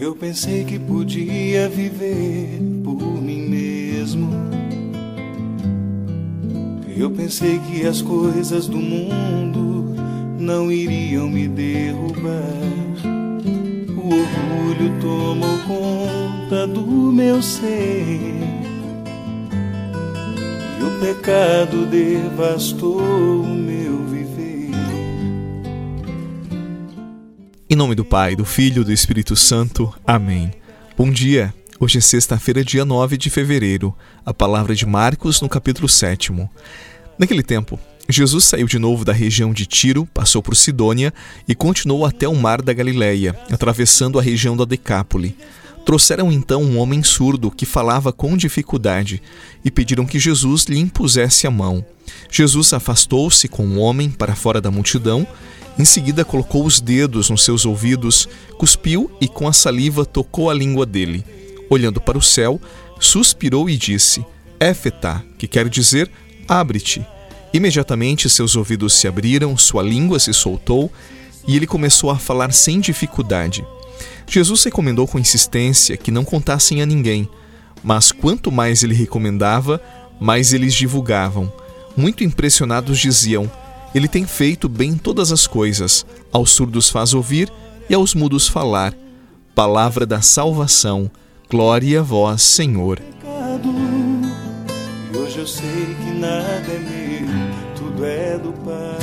Eu pensei que podia viver por mim mesmo. Eu pensei que as coisas do mundo não iriam me derrubar. O orgulho tomou conta do meu ser. E o pecado devastou o meu nome do Pai, do Filho e do Espírito Santo. Amém. Bom dia. Hoje é sexta-feira, dia 9 de fevereiro. A palavra de Marcos no capítulo 7. Naquele tempo, Jesus saiu de novo da região de Tiro, passou por Sidônia e continuou até o mar da Galileia, atravessando a região da Decápole. Trouxeram então um homem surdo que falava com dificuldade e pediram que Jesus lhe impusesse a mão. Jesus afastou-se com o homem para fora da multidão, em seguida colocou os dedos nos seus ouvidos, cuspiu e com a saliva tocou a língua dele. Olhando para o céu, suspirou e disse: Éfeta, que quer dizer abre-te. Imediatamente seus ouvidos se abriram, sua língua se soltou e ele começou a falar sem dificuldade. Jesus recomendou com insistência que não contassem a ninguém, mas quanto mais ele recomendava, mais eles divulgavam. Muito impressionados diziam: Ele tem feito bem todas as coisas, aos surdos faz ouvir e aos mudos falar. Palavra da salvação. Glória a vós, Senhor. Hoje eu sei que nada é meu, tudo é do Pai.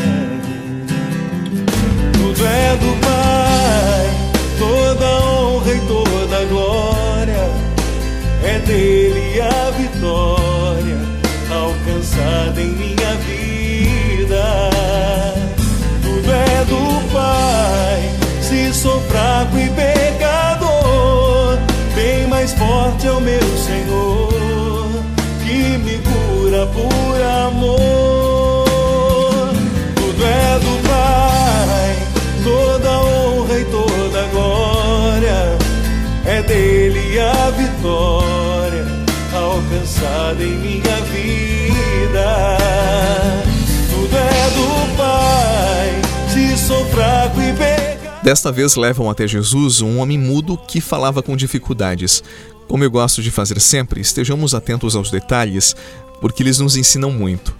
Tudo é do Pai, toda honra e toda glória. É dele a vitória vitória alcançada em minha vida. Tudo é do Pai, se sou fraco e pecador. Desta vez levam até Jesus um homem mudo que falava com dificuldades. Como eu gosto de fazer sempre, estejamos atentos aos detalhes, porque eles nos ensinam muito.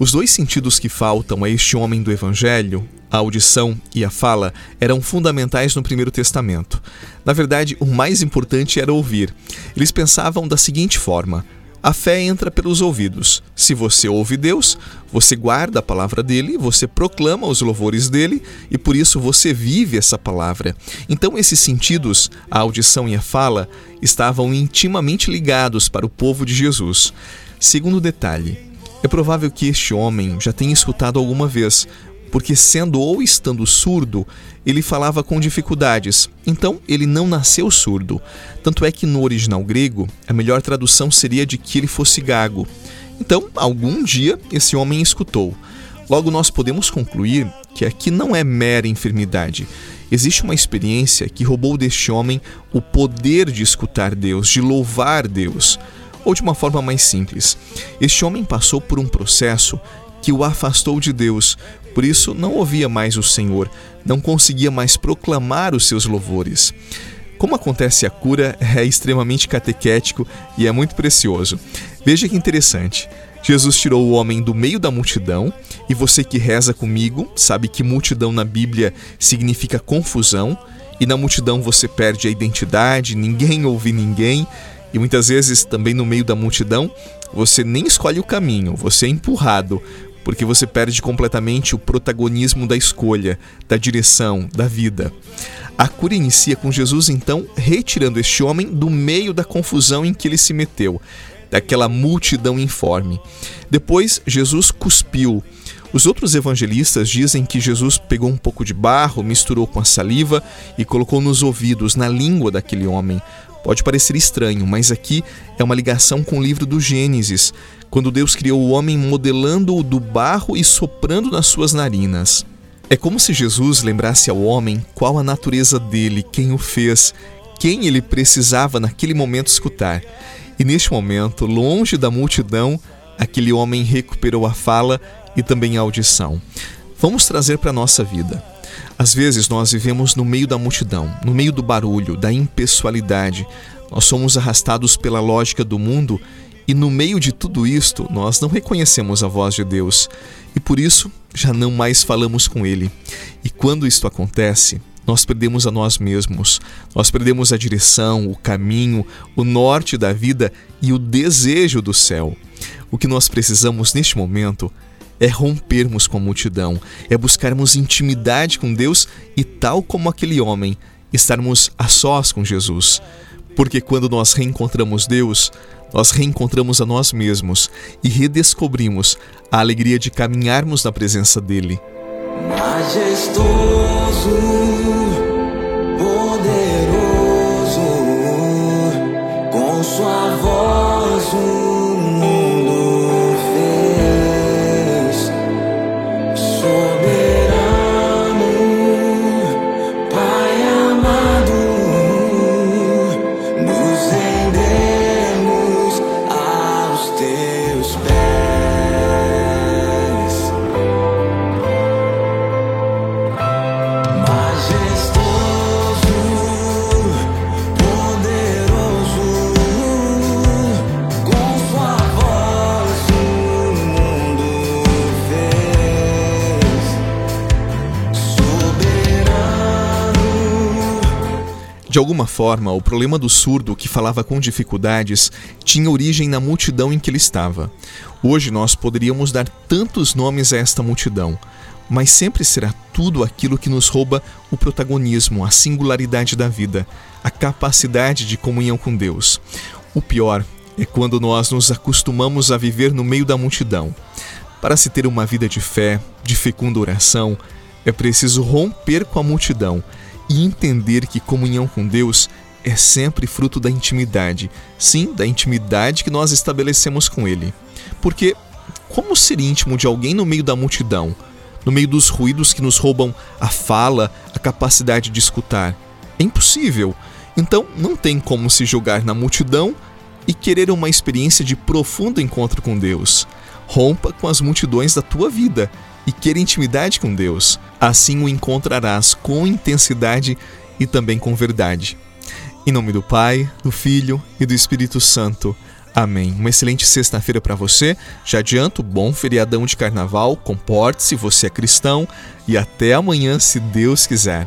Os dois sentidos que faltam a este homem do Evangelho, a audição e a fala, eram fundamentais no Primeiro Testamento. Na verdade, o mais importante era ouvir. Eles pensavam da seguinte forma: a fé entra pelos ouvidos. Se você ouve Deus, você guarda a palavra dele, você proclama os louvores dele e por isso você vive essa palavra. Então, esses sentidos, a audição e a fala, estavam intimamente ligados para o povo de Jesus. Segundo detalhe, é provável que este homem já tenha escutado alguma vez, porque sendo ou estando surdo, ele falava com dificuldades. Então, ele não nasceu surdo. Tanto é que no original grego, a melhor tradução seria de que ele fosse gago. Então, algum dia, esse homem escutou. Logo, nós podemos concluir que aqui não é mera enfermidade. Existe uma experiência que roubou deste homem o poder de escutar Deus, de louvar Deus. Ou de uma forma mais simples, este homem passou por um processo que o afastou de Deus, por isso não ouvia mais o Senhor, não conseguia mais proclamar os seus louvores. Como acontece a cura é extremamente catequético e é muito precioso. Veja que interessante. Jesus tirou o homem do meio da multidão, e você que reza comigo sabe que multidão na Bíblia significa confusão, e na multidão você perde a identidade, ninguém ouve ninguém, e muitas vezes também no meio da multidão você nem escolhe o caminho, você é empurrado, porque você perde completamente o protagonismo da escolha, da direção, da vida. A cura inicia com Jesus, então, retirando este homem do meio da confusão em que ele se meteu, daquela multidão informe. Depois, Jesus cuspiu. Os outros evangelistas dizem que Jesus pegou um pouco de barro, misturou com a saliva e colocou nos ouvidos, na língua daquele homem. Pode parecer estranho, mas aqui é uma ligação com o livro do Gênesis, quando Deus criou o homem modelando-o do barro e soprando nas suas narinas. É como se Jesus lembrasse ao homem qual a natureza dele, quem o fez, quem ele precisava naquele momento escutar. E neste momento, longe da multidão, aquele homem recuperou a fala e também a audição. Vamos trazer para a nossa vida. Às vezes nós vivemos no meio da multidão, no meio do barulho, da impessoalidade. Nós somos arrastados pela lógica do mundo e no meio de tudo isto nós não reconhecemos a voz de Deus e por isso já não mais falamos com Ele. E quando isto acontece, nós perdemos a nós mesmos, nós perdemos a direção, o caminho, o norte da vida e o desejo do céu. O que nós precisamos neste momento é rompermos com a multidão, é buscarmos intimidade com Deus e, tal como aquele homem, estarmos a sós com Jesus. Porque quando nós reencontramos Deus, nós reencontramos a nós mesmos e redescobrimos a alegria de caminharmos na presença dele. Majestoso, poderoso, com sua voz. De alguma forma, o problema do surdo que falava com dificuldades tinha origem na multidão em que ele estava. Hoje nós poderíamos dar tantos nomes a esta multidão, mas sempre será tudo aquilo que nos rouba o protagonismo, a singularidade da vida, a capacidade de comunhão com Deus. O pior é quando nós nos acostumamos a viver no meio da multidão. Para se ter uma vida de fé, de fecunda oração, é preciso romper com a multidão e entender que comunhão com Deus é sempre fruto da intimidade, sim, da intimidade que nós estabelecemos com Ele. Porque como ser íntimo de alguém no meio da multidão, no meio dos ruídos que nos roubam a fala, a capacidade de escutar? É impossível. Então não tem como se jogar na multidão e querer uma experiência de profundo encontro com Deus. Rompa com as multidões da tua vida e queira intimidade com Deus. Assim o encontrarás com intensidade e também com verdade. Em nome do Pai, do Filho e do Espírito Santo. Amém. Uma excelente sexta-feira para você. Já adianto, bom feriadão de carnaval. Comporte-se, você é cristão. E até amanhã, se Deus quiser.